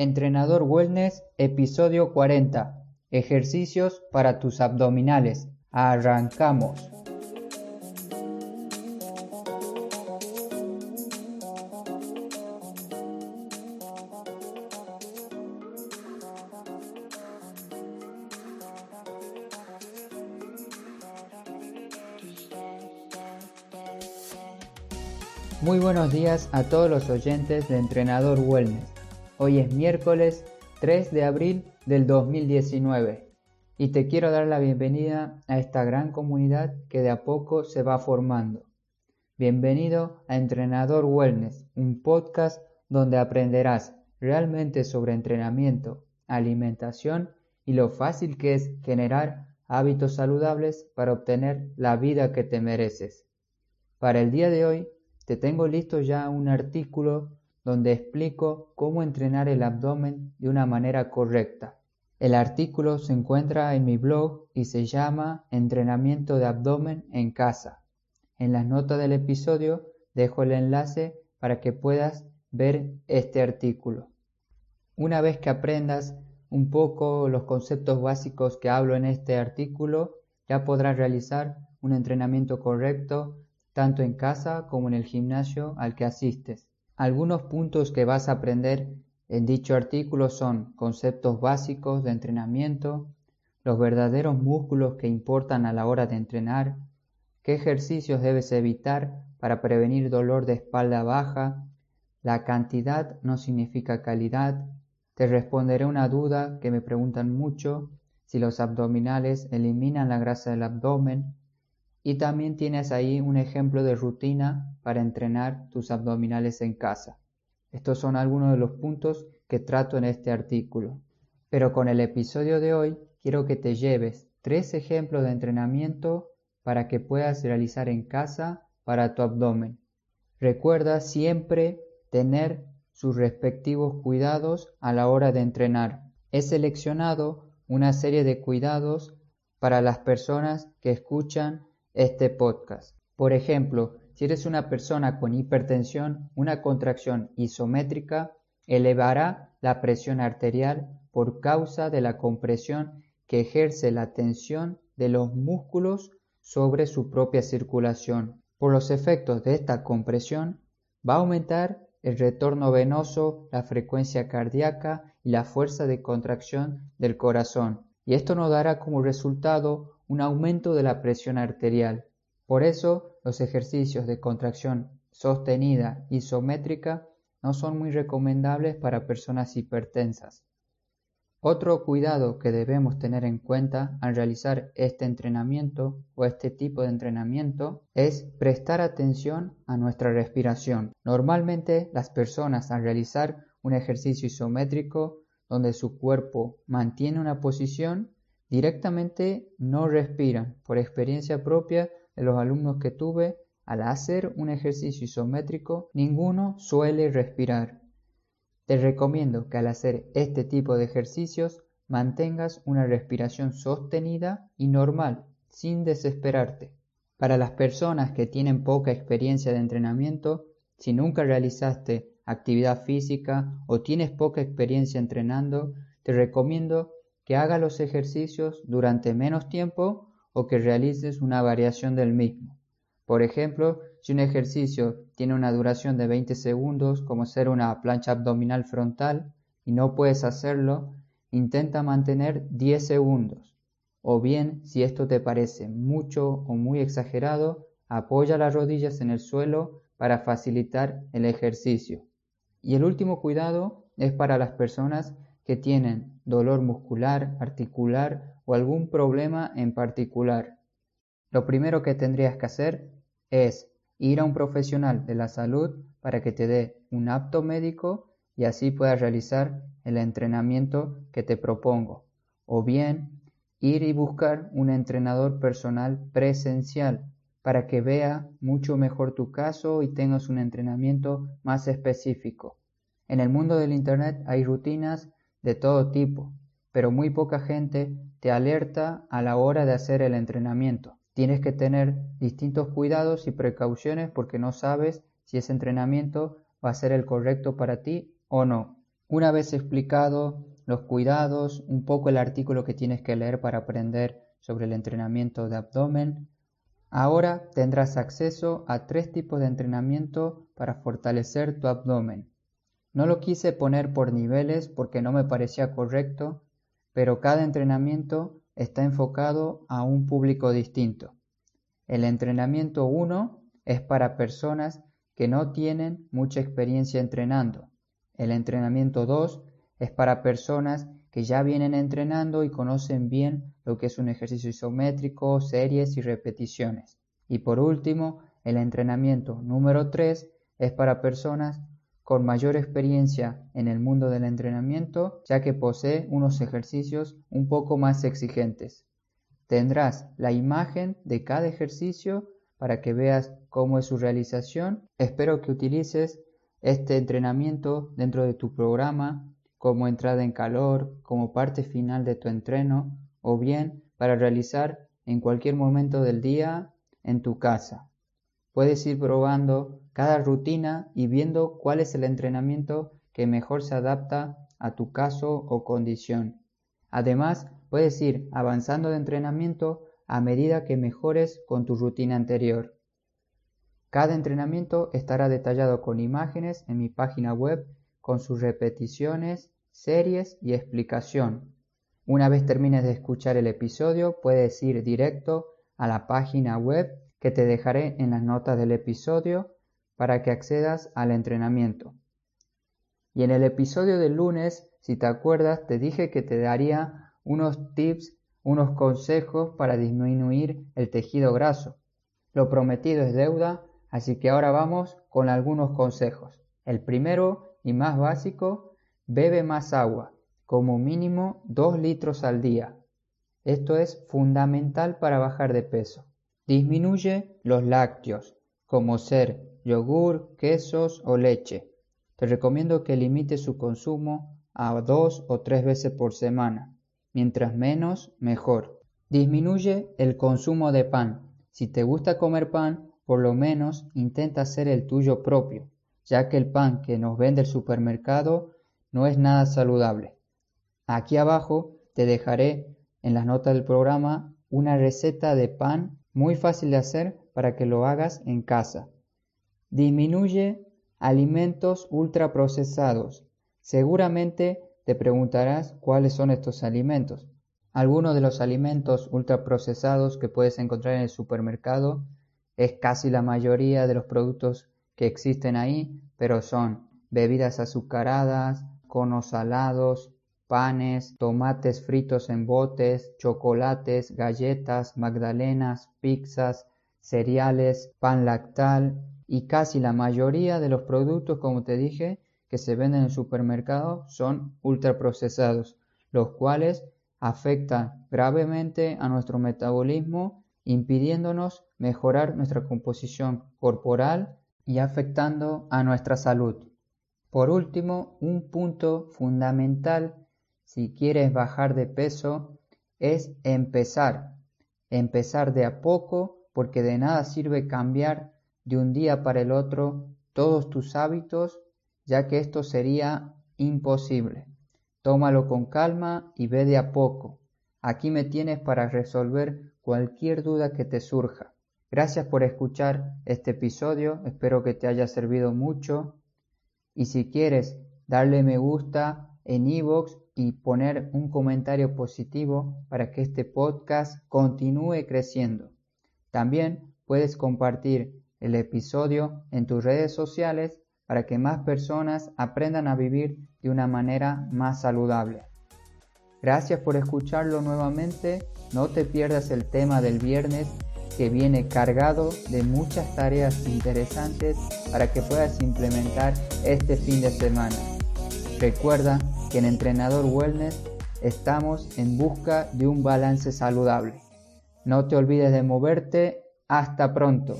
Entrenador Wellness, episodio 40. Ejercicios para tus abdominales. Arrancamos. Muy buenos días a todos los oyentes de Entrenador Wellness. Hoy es miércoles 3 de abril del 2019 y te quiero dar la bienvenida a esta gran comunidad que de a poco se va formando. Bienvenido a Entrenador Wellness, un podcast donde aprenderás realmente sobre entrenamiento, alimentación y lo fácil que es generar hábitos saludables para obtener la vida que te mereces. Para el día de hoy te tengo listo ya un artículo donde explico cómo entrenar el abdomen de una manera correcta. El artículo se encuentra en mi blog y se llama Entrenamiento de abdomen en casa. En las notas del episodio dejo el enlace para que puedas ver este artículo. Una vez que aprendas un poco los conceptos básicos que hablo en este artículo, ya podrás realizar un entrenamiento correcto tanto en casa como en el gimnasio al que asistes. Algunos puntos que vas a aprender en dicho artículo son conceptos básicos de entrenamiento, los verdaderos músculos que importan a la hora de entrenar, qué ejercicios debes evitar para prevenir dolor de espalda baja, la cantidad no significa calidad, te responderé una duda que me preguntan mucho, si los abdominales eliminan la grasa del abdomen, y también tienes ahí un ejemplo de rutina para entrenar tus abdominales en casa. Estos son algunos de los puntos que trato en este artículo. Pero con el episodio de hoy quiero que te lleves tres ejemplos de entrenamiento para que puedas realizar en casa para tu abdomen. Recuerda siempre tener sus respectivos cuidados a la hora de entrenar. He seleccionado una serie de cuidados para las personas que escuchan este podcast. Por ejemplo, si eres una persona con hipertensión, una contracción isométrica elevará la presión arterial por causa de la compresión que ejerce la tensión de los músculos sobre su propia circulación. Por los efectos de esta compresión, va a aumentar el retorno venoso, la frecuencia cardíaca y la fuerza de contracción del corazón, y esto nos dará como resultado un aumento de la presión arterial. Por eso, los ejercicios de contracción sostenida isométrica no son muy recomendables para personas hipertensas. Otro cuidado que debemos tener en cuenta al realizar este entrenamiento o este tipo de entrenamiento es prestar atención a nuestra respiración. Normalmente las personas al realizar un ejercicio isométrico donde su cuerpo mantiene una posición directamente no respiran. Por experiencia propia de los alumnos que tuve, al hacer un ejercicio isométrico, ninguno suele respirar. Te recomiendo que al hacer este tipo de ejercicios mantengas una respiración sostenida y normal, sin desesperarte. Para las personas que tienen poca experiencia de entrenamiento, si nunca realizaste actividad física o tienes poca experiencia entrenando, te recomiendo que haga los ejercicios durante menos tiempo o que realices una variación del mismo. Por ejemplo, si un ejercicio tiene una duración de 20 segundos, como ser una plancha abdominal frontal, y no puedes hacerlo, intenta mantener 10 segundos. O bien, si esto te parece mucho o muy exagerado, apoya las rodillas en el suelo para facilitar el ejercicio. Y el último cuidado es para las personas que tienen dolor muscular, articular o algún problema en particular. Lo primero que tendrías que hacer es ir a un profesional de la salud para que te dé un apto médico y así puedas realizar el entrenamiento que te propongo. O bien ir y buscar un entrenador personal presencial para que vea mucho mejor tu caso y tengas un entrenamiento más específico. En el mundo del Internet hay rutinas de todo tipo, pero muy poca gente te alerta a la hora de hacer el entrenamiento. Tienes que tener distintos cuidados y precauciones porque no sabes si ese entrenamiento va a ser el correcto para ti o no. Una vez explicado los cuidados, un poco el artículo que tienes que leer para aprender sobre el entrenamiento de abdomen, ahora tendrás acceso a tres tipos de entrenamiento para fortalecer tu abdomen. No lo quise poner por niveles porque no me parecía correcto, pero cada entrenamiento está enfocado a un público distinto. El entrenamiento 1 es para personas que no tienen mucha experiencia entrenando. El entrenamiento 2 es para personas que ya vienen entrenando y conocen bien lo que es un ejercicio isométrico, series y repeticiones. Y por último, el entrenamiento número 3 es para personas con mayor experiencia en el mundo del entrenamiento, ya que posee unos ejercicios un poco más exigentes. Tendrás la imagen de cada ejercicio para que veas cómo es su realización. Espero que utilices este entrenamiento dentro de tu programa como entrada en calor, como parte final de tu entreno o bien para realizar en cualquier momento del día en tu casa. Puedes ir probando cada rutina y viendo cuál es el entrenamiento que mejor se adapta a tu caso o condición. Además, puedes ir avanzando de entrenamiento a medida que mejores con tu rutina anterior. Cada entrenamiento estará detallado con imágenes en mi página web con sus repeticiones, series y explicación. Una vez termines de escuchar el episodio, puedes ir directo a la página web que te dejaré en las notas del episodio para que accedas al entrenamiento. Y en el episodio del lunes, si te acuerdas, te dije que te daría unos tips, unos consejos para disminuir el tejido graso. Lo prometido es deuda, así que ahora vamos con algunos consejos. El primero y más básico, bebe más agua, como mínimo 2 litros al día. Esto es fundamental para bajar de peso. Disminuye los lácteos, como ser yogur, quesos o leche. Te recomiendo que limites su consumo a dos o tres veces por semana. Mientras menos, mejor. Disminuye el consumo de pan. Si te gusta comer pan, por lo menos intenta hacer el tuyo propio, ya que el pan que nos vende el supermercado no es nada saludable. Aquí abajo te dejaré en las notas del programa una receta de pan muy fácil de hacer para que lo hagas en casa. Disminuye alimentos ultraprocesados. Seguramente te preguntarás cuáles son estos alimentos. Algunos de los alimentos ultraprocesados que puedes encontrar en el supermercado es casi la mayoría de los productos que existen ahí, pero son bebidas azucaradas, conos salados, panes, tomates fritos en botes, chocolates, galletas, magdalenas, pizzas, cereales, pan lactal y casi la mayoría de los productos, como te dije, que se venden en el supermercado son ultraprocesados, los cuales afectan gravemente a nuestro metabolismo, impidiéndonos mejorar nuestra composición corporal y afectando a nuestra salud. Por último, un punto fundamental si quieres bajar de peso es empezar. Empezar de a poco porque de nada sirve cambiar de un día para el otro todos tus hábitos, ya que esto sería imposible. Tómalo con calma y ve de a poco. Aquí me tienes para resolver cualquier duda que te surja. Gracias por escuchar este episodio, espero que te haya servido mucho. Y si quieres darle me gusta en iVoox y poner un comentario positivo para que este podcast continúe creciendo. También puedes compartir el episodio en tus redes sociales para que más personas aprendan a vivir de una manera más saludable. Gracias por escucharlo nuevamente. No te pierdas el tema del viernes que viene cargado de muchas tareas interesantes para que puedas implementar este fin de semana. Recuerda que en Entrenador Wellness estamos en busca de un balance saludable. No te olvides de moverte. Hasta pronto.